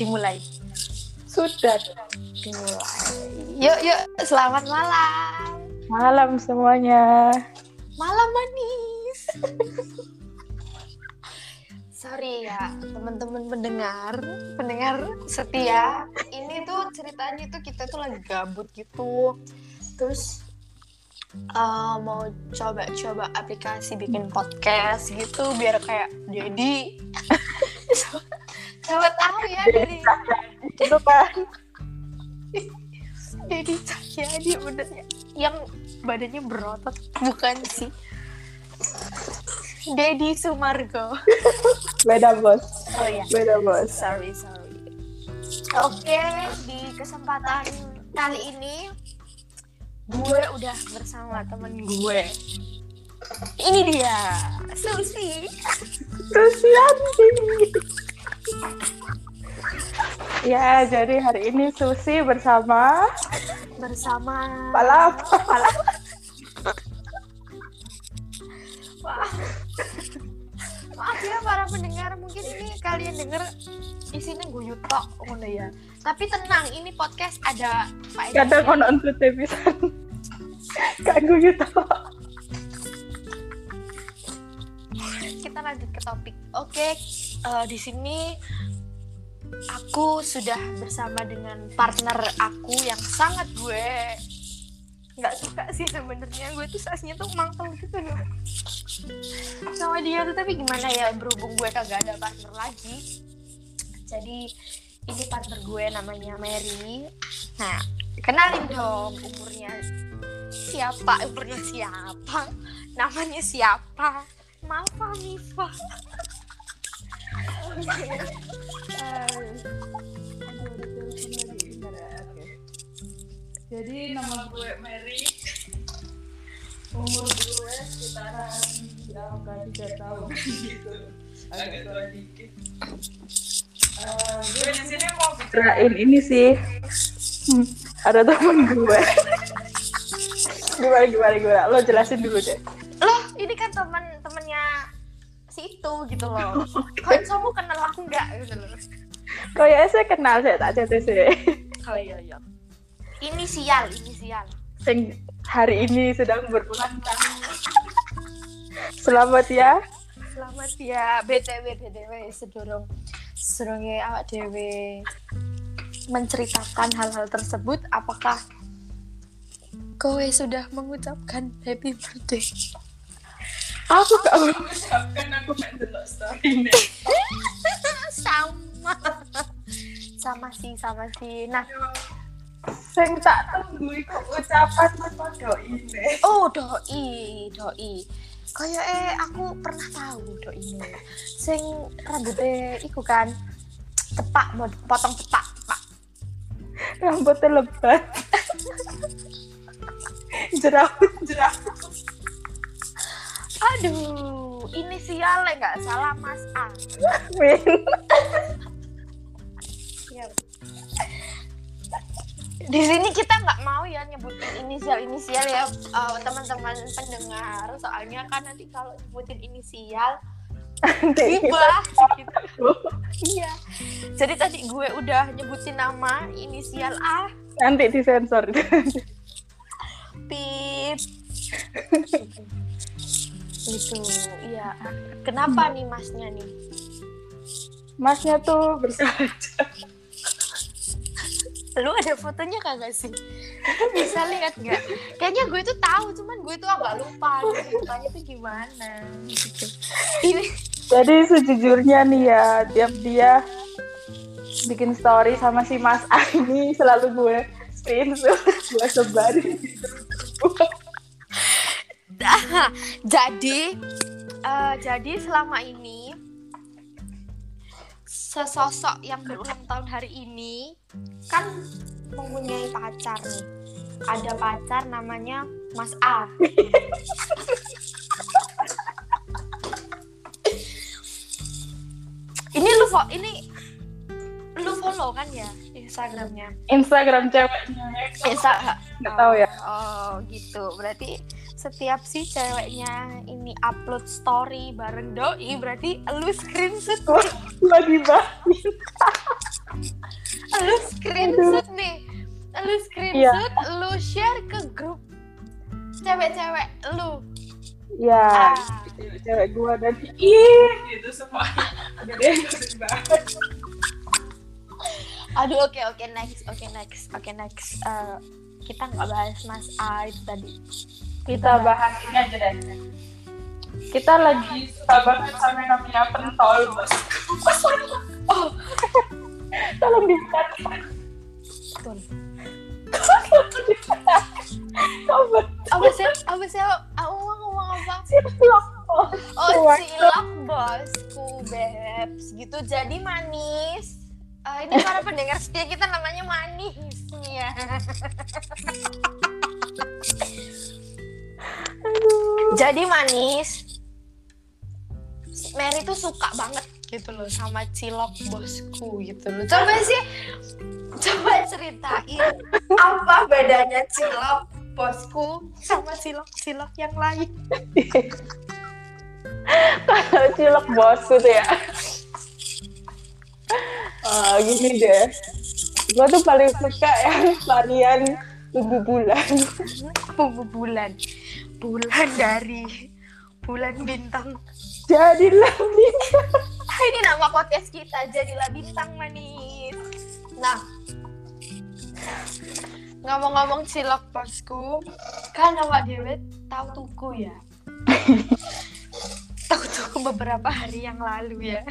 dimulai. Sudah. Dimulai. Yuk, yuk. Selamat malam. Malam semuanya. Malam manis. Sorry ya, teman-teman pendengar, pendengar setia. Ini tuh ceritanya tuh kita tuh lagi gabut gitu. Terus uh, mau coba-coba aplikasi bikin podcast gitu biar kayak jadi coba tahu ya dari Itu kan. jadi Cahyadi benernya yang badannya berotot. Bukan sih. Dedi Sumargo. Beda bos. oh ya Beda bos. sorry sorry. Oke di kesempatan kali ini gue udah bersama temen gue. Ini dia Susi. Terus Yanti. Ya, jadi hari ini Susi bersama bersama Palap. Wah. Maaf ya para pendengar, mungkin ini kalian denger isinya gue tok ngono ya. Tapi tenang, ini podcast ada Kadang faedahnya. kono untuk pisan. Kanggo gitu. Kita lanjut ke topik. Oke, eh, di sini aku sudah bersama dengan partner aku yang sangat gue nggak suka sih sebenarnya. Gue tuh sasnya tuh mangkel gitu loh. Sama dia tuh tapi gimana ya berhubung gue kagak ada partner lagi. Jadi ini partner gue namanya Mary. Nah kenalin dong umurnya. Siapa? Umurnya siapa? Namanya siapa? Malva Mifa Jadi nama gue Mary. Umur gue sekitaran berapa tiga tahun gitu. Agak tua dikit. Eh, gue di sini mau bicarain ini sih. Hmm, ada temen gue. gimana gimana gimana? Lo jelasin dulu deh. loh ini kan teman itu gitu loh. Kalian kamu kenal aku nggak? Gitu loh. Kayaknya saya kenal saya tak sih. oh iya iya. Inisial inisial Yang hari ini sedang tahun. Selamat ya. selamat ya. Btw btw sedorong sedorongnya awak dewe menceritakan hal-hal tersebut apakah kowe sudah mengucapkan happy birthday Aku gak aku delok story nih. sama sama sih sama sih nah Sing tak tunggu iku ucapan sama doi. Oh doi, doi. Kayak eh aku pernah tahu doi ini. Sing rambutnya iku kan tepak mau potong tepak, tepak. Rambutnya lebat. jerawat jerawat. Aduh, inisialnya nggak salah Mas A. Min. Di sini kita nggak mau ya nyebutin inisial-inisial ya eh, teman-teman pendengar. Soalnya kan nanti kalau nyebutin inisial gibah gitu. Iya. Jadi tadi gue udah nyebutin nama inisial A, Nanti disensor. Pip. itu iya. Kenapa nih masnya nih? Masnya tuh bersahaja. lu ada fotonya kagak sih? Lu bisa lihat nggak? Kayaknya gue tuh tahu cuman gue tuh agak lupa gitu, mukanya tuh gimana gitu. Ini Jadi sejujurnya nih ya, tiap dia bikin story sama si Mas A ini selalu gue screenshot, gue sebarin gitu. Jadi eh, jadi selama ini sesosok yang berulang tahun hari ini kan mempunyai pacar nih ada pacar namanya Mas A ini lu kok ini lu follow kan ya Instagramnya Instagram ceweknya Insta nggak tahu ya. Oh gitu. Berarti setiap si ceweknya ini upload story bareng doi berarti lu screenshot. Lagi banget. lu screenshot nih. Lu screenshot lu share ke grup cewek-cewek lu. Ya ah. cewek gua dan ih gitu semua. Udah deh aduh oke oke next oke next oke next. Eh, kita nggak bahas mas A itu tadi kita bahas ini aja deh. Kita lagi suka banget sama yang namanya pentol bos oh tolong dibuka. Betul apa sih? Apa sih? Aku mau ngomong apa? Silok oh Wah. cilok bosku bebs. Gitu jadi manis. Eh, ini para pendengar setia kita namanya manis ya manis. Mary tuh suka banget gitu loh sama cilok bosku gitu loh. Coba sih coba ceritain apa bedanya cilok bosku sama cilok-cilok yang lain. Kalau cilok bosku tuh ya. Eh, gini deh. Gua tuh paling suka yang varian bumbu bulan. Bumbu bulan. Bulan dari bulan bintang. Jadilah bintang. Ah, ini nama podcast kita jadilah bintang manis. Nah ngomong-ngomong cilok bosku kan awak dewe tahu tuku ya? Tahu tuku beberapa hari yang lalu ya.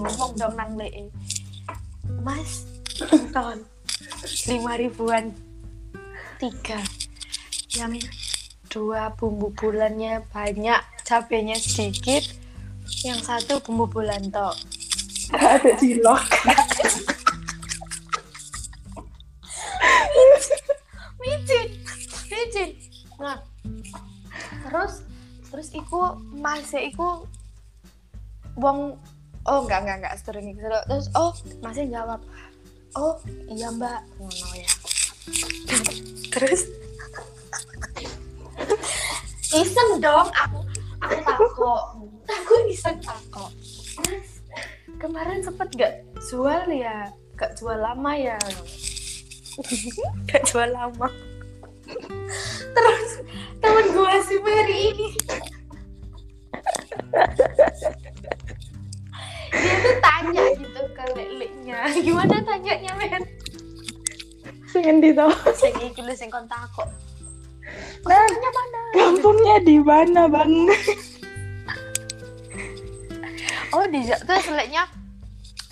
Ngomong dong nang lee mas ton lima ribuan. Tiga. Yang dua bumbu bulannya banyak cabenya sedikit. Yang satu bumbu bulan tok. Ada cilok micin micin nah terus terus iku masih iku wong oh enggak enggak enggak sering gitu terus oh masih jawab oh iya mbak. Ngono ya. Terus iseng dong aku aku takut. Aku iseng takut. Mas kemarin sempet gak jual ya? Gak jual lama ya? Gak jual lama. Terus temen gue si Mary ini. Dia tuh tanya gitu ke leleknya gimana tanyanya men sing di tau. Sing iki lho sing kon takok nah mana? Kampungnya di mana bang? Oh di terus leleknya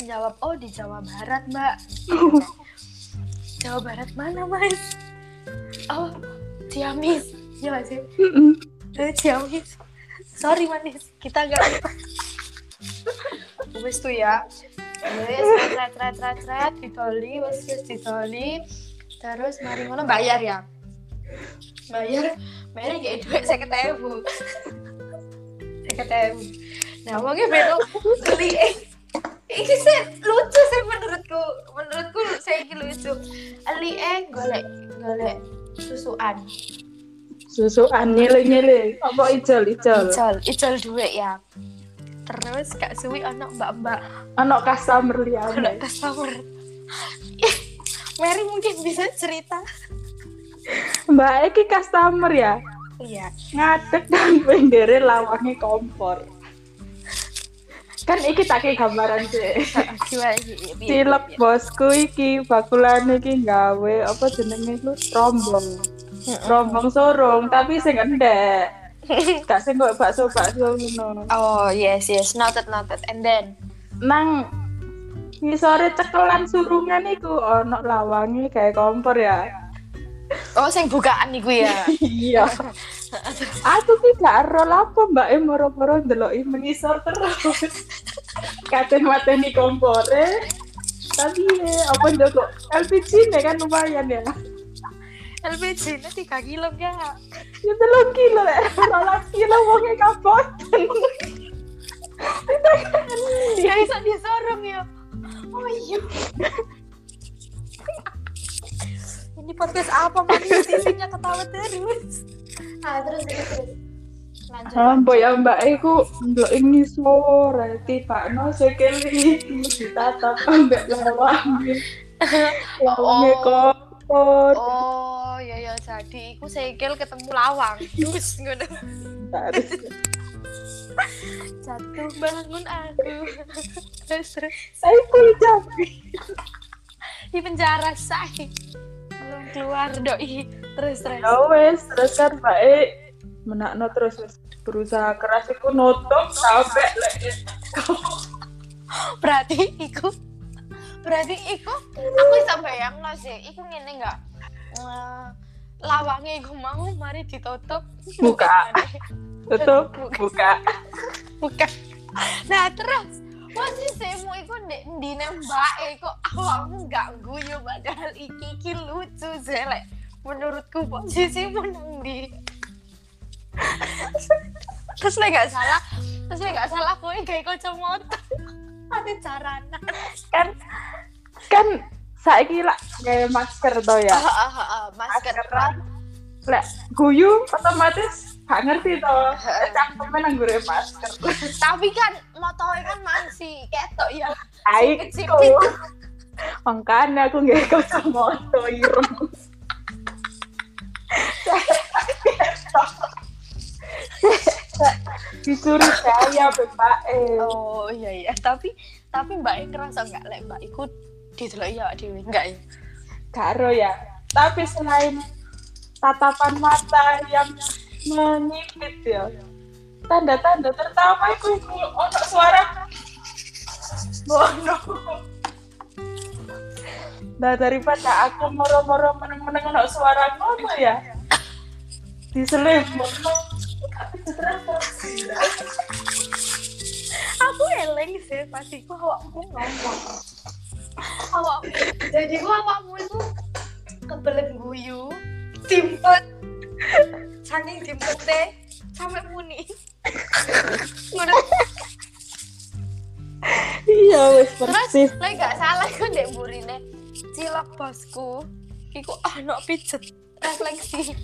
jawab oh di Jawa Barat mbak. Jawa Barat mana mas? Oh Ciamis. Ya nggak sih? Eh, Ciamis. Sorry manis. Kita gak wes tuh ya. Wes tret tret tret tret ditoli wes wes ditoli. Terus mari ngono bayar ya bayar bayar kayak duit saya ketemu saya ketemu nah mungkin bedo beli. Ini sih lucu sih menurutku. Menurutku saya ini lucu. Ali eh golek golek susuan. Susuan nyele nyele apa ijol ijol? Icol icol duit ya. Terus kak suwi anak mbak mbak anak customer anak liane customer. Mary mungkin bisa cerita mbak Eki customer ya? Iya. Ngadeg dan pinggirnya lawangnya kompor. Kan iki tak gambaran sih Iya, iya, iya. bosku iki bakulan iki gawe apa jenenge lu rombong. Rombong sorong tapi sing endek. Gak sing kok bakso bakso ngono. Oh yes yes. Noted noted. And then? Nang ngisore cekelan surungan iku ono lawange kayak kompor ya oh sing bukaan nih gue ya? Iya. Aku ki gak ero lapo mbak e moro-moro ndeloki mengisor terus. Katen mateni kompore. Tapi ya, apa njogo LPG nih kan lumayan ya. LPG nya tiga kilo ya? Ya telung kilo lek rolas kilo wonge kapot ya bisa disorong ya? Oh iya ini podcast apa manis isinya ketawa terus. Ah terus terus terus. Lanjut. Ambo ya mbak Iku ndelok ini sore tiba no sekeli ditatap ambek lawange. Lawange Oh. kotor. oh ya ya jadi iku segel ketemu lawang. Terus ngono. Jatuh bangun aku. Terus terus. Saya pun capek. di penjara say belum keluar doi. Terus terus. Ya wes, terus kan mbak E. Menakno terus berusaha keras iku nutup sampai lek berarti iku berarti iku aku bisa bayang sih iku ngene nggak? Eh, lawangnya iku mau mari ditutup. Buka. tutup buka. bukan nah terus posisimu iku di, di nembak iku awakmu nggak guyu padahal iki iki lucu zelek menurutku posisimu nang di terus lek nggak salah terus lek nggak salah kowe gawe kacamata ada carana Kan kan saiki lah kayak masker to ya. ah, ah, masker. Lek guyu otomatis gak ngerti to. Cangkeme nang gure masker. tapi kan motornya kan masih ketok ya Aik. Makanya aku nggak kacamata ireng. Dicurigai Mbak E. Oh iya iya, tapi tapi Mbak E ngerasa nggak lek Mbak ikut didelok ya Dewi enggak ya? Karo ya. Tapi selain tatapan mata yang menyipit ya. Tanda-tanda tertawa itu ono suara Bono. Nah daripada aku moro-moro meneng-meneng ono suara ngono ya. Diselimut. Aku eleng sih pasti ku awakmu ngomong. Awak jadi ku awakmu itu kebelet guyu, timpet. Saking timpete sampai muni. Iya wis Terus persis. lek gak salah ku ndek burine cilok bosku. Iku ono pijet refleksi.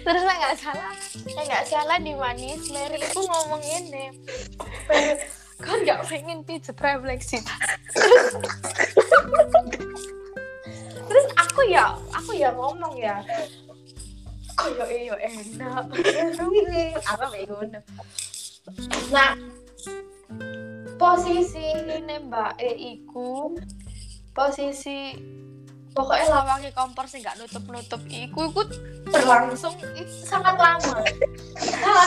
Terus lah nggak salah, ya nggak salah di manis, Mary itu ngomong ini, kan nggak pengen pijet refleksi. Terus aku ya, aku ya ngomong ya, koyo iyo enak, apa. Nah, posisi nembak e iku posisi pokoknya lawangnya kompor sih nggak nutup nutup iku iku berlangsung sangat lama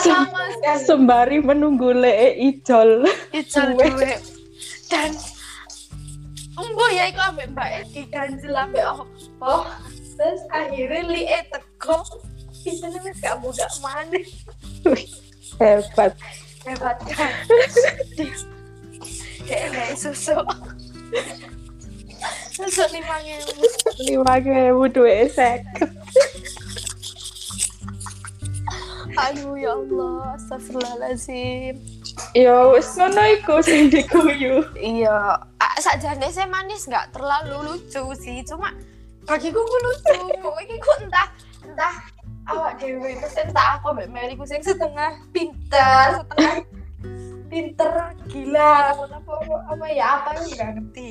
sangat lama sekali Sembari menunggu lee ijol. ijol Gue. dan Embo ya iku ambek mbak e diganjel ambek oh terus akhirnya li e teko bisa nih gak muda mana Hebat. hebat kan? Dia dia kayak susu. Susu lima ribu Lima ribu duit sek. aduh ya Allah astagfirullahaladzim. Ya wis ngono iku sing diguyu. iya. Ah, sakjane saya manis nggak terlalu lucu sih. Cuma bagiku ku lucu. Iki ku entah entah awak dewe terus entah aku mbak Mary ku sing setengah pinter setengah pinter gila apa apa, ya apa yang nggak ngerti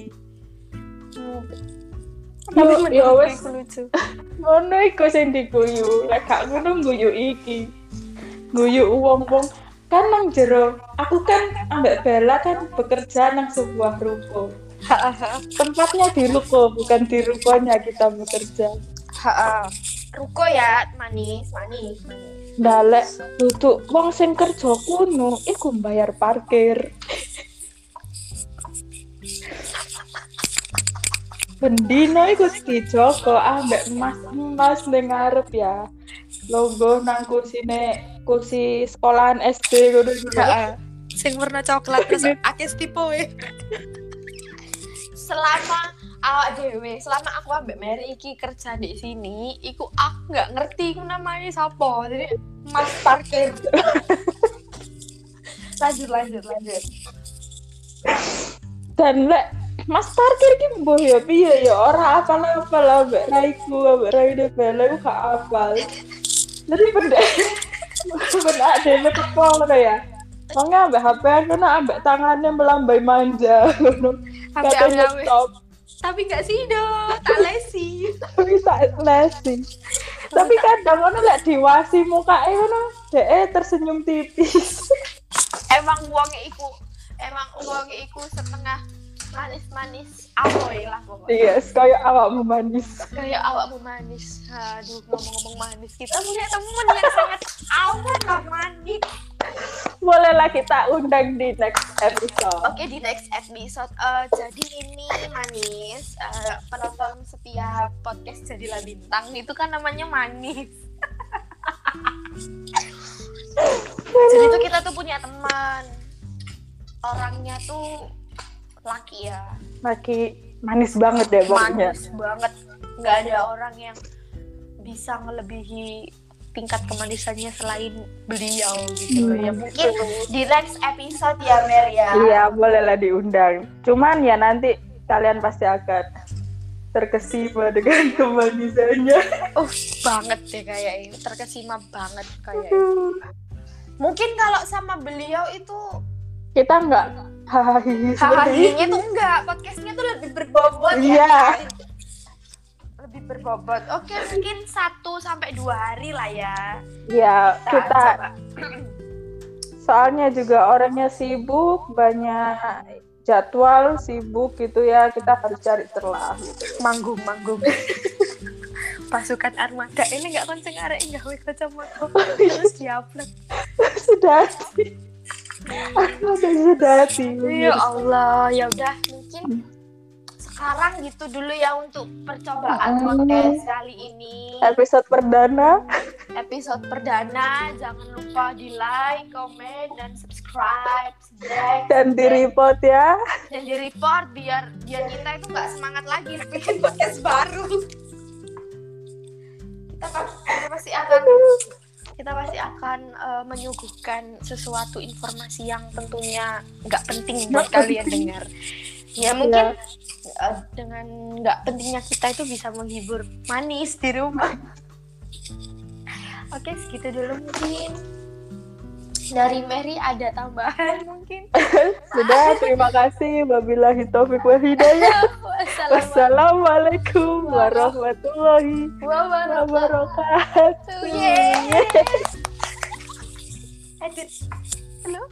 tapi Yo- wes. lucu Ngono iku sing diguyu. Lek gak ngono guyu iki. Guyu wong-wong kan nang jero. Aku kan ambek Bella kan bekerja nang sebuah ruko. Tempatnya di ruko, bukan di rukonya kita bekerja. Ha, ruko ya manis manis manis Dalek duduk wong sing kerja kuno iku bayar parkir. Bendino iku dijogo ambek emas-emas ning ngarep ya. Longgo nang kursine kursi sekolahan SD ngono iku. Ha, sing warna coklat terus akeh tipe selama awak dewe selama aku ambek Mary iki kerja di sini iku aku nggak ngerti iku namanya siapa jadi mas parkir lanjut lanjut lanjut Dan lek Mas parkir ki mbuh ya piye ya ora apal-apal ambek raiku ambek raine Bella iku gak apal. Jadi benda ben ada kepol ya. Wong ambek HP ngono ambek tangannya melambai manja Katanya stop. Tapi gak sih dong, tak lesi. Tapi tak lesi. Tapi kadang ngono lek diwasi mukake ngono, dhek tersenyum tipis. emang uangnya iku, emang uangnya iku setengah manis-manis amoy lah pokoknya. Yes, kayak awakmu manis. Kayak awakmu manis. Aduh, ngomong-ngomong manis. Kita punya temen yang sangat amat lah manis. Bolehlah kita undang di next episode. Oke di next episode, eh, jadi ini manis eh, penonton setiap podcast jadilah bintang itu kan namanya manis. jadi tuh kita tuh punya teman orangnya tuh laki ya, Lagi manis banget deh pokoknya. manis banget. Nggak ada orang yang bisa ngelebihi tingkat kemanisannya selain beliau gitu. Ya Hmm, mungkin di next episode ya Mer ya. Iya, bolehlah diundang. Cuman ya nanti kalian pasti akan terkesima dengan kemanisannya. Uh, banget deh kayak ini terkesima banget kayak ini. Mungkin kalau sama beliau itu Kita nggak hahaha tuh enggak, podcastnya tuh lebih berbobot Iya. ya. Lebih berbobot. Oke, mungkin satu sampai dua hari lah ya. Ya, Kita kita soalnya juga orangnya sibuk, banyak jadwal sibuk gitu ya. Kita harus cari celah gitu. manggung manggung. Pasukan armada ini nggak konceng arek gawe kacamata terus diupload. Sudah. Aku sudah Ya Allah, ya udah mungkin sekarang gitu dulu ya untuk percobaan podcast kali ini. Episode perdana. Episode perdana, jangan lupa di like, comment, dan subscribe, dan di report ya. dan di report biar biar kita itu nggak semangat lagi bikin podcast baru. Kita pasti akan kita pasti akan eh, menyuguhkan sesuatu informasi yang tentunya nggak penting buat kalian penting. dengar. Ya mungkin eh, dengan nggak pentingnya kita itu bisa menghibur manis di rumah. Oke, segitu dulu mungkin. Dari Mary ada tambahan mungkin. Sudah, terima kasih. Wabillahi taufiq wal hidayah. Wassalamualaikum warahmatullahi wabarakatuh. Edit. Halo.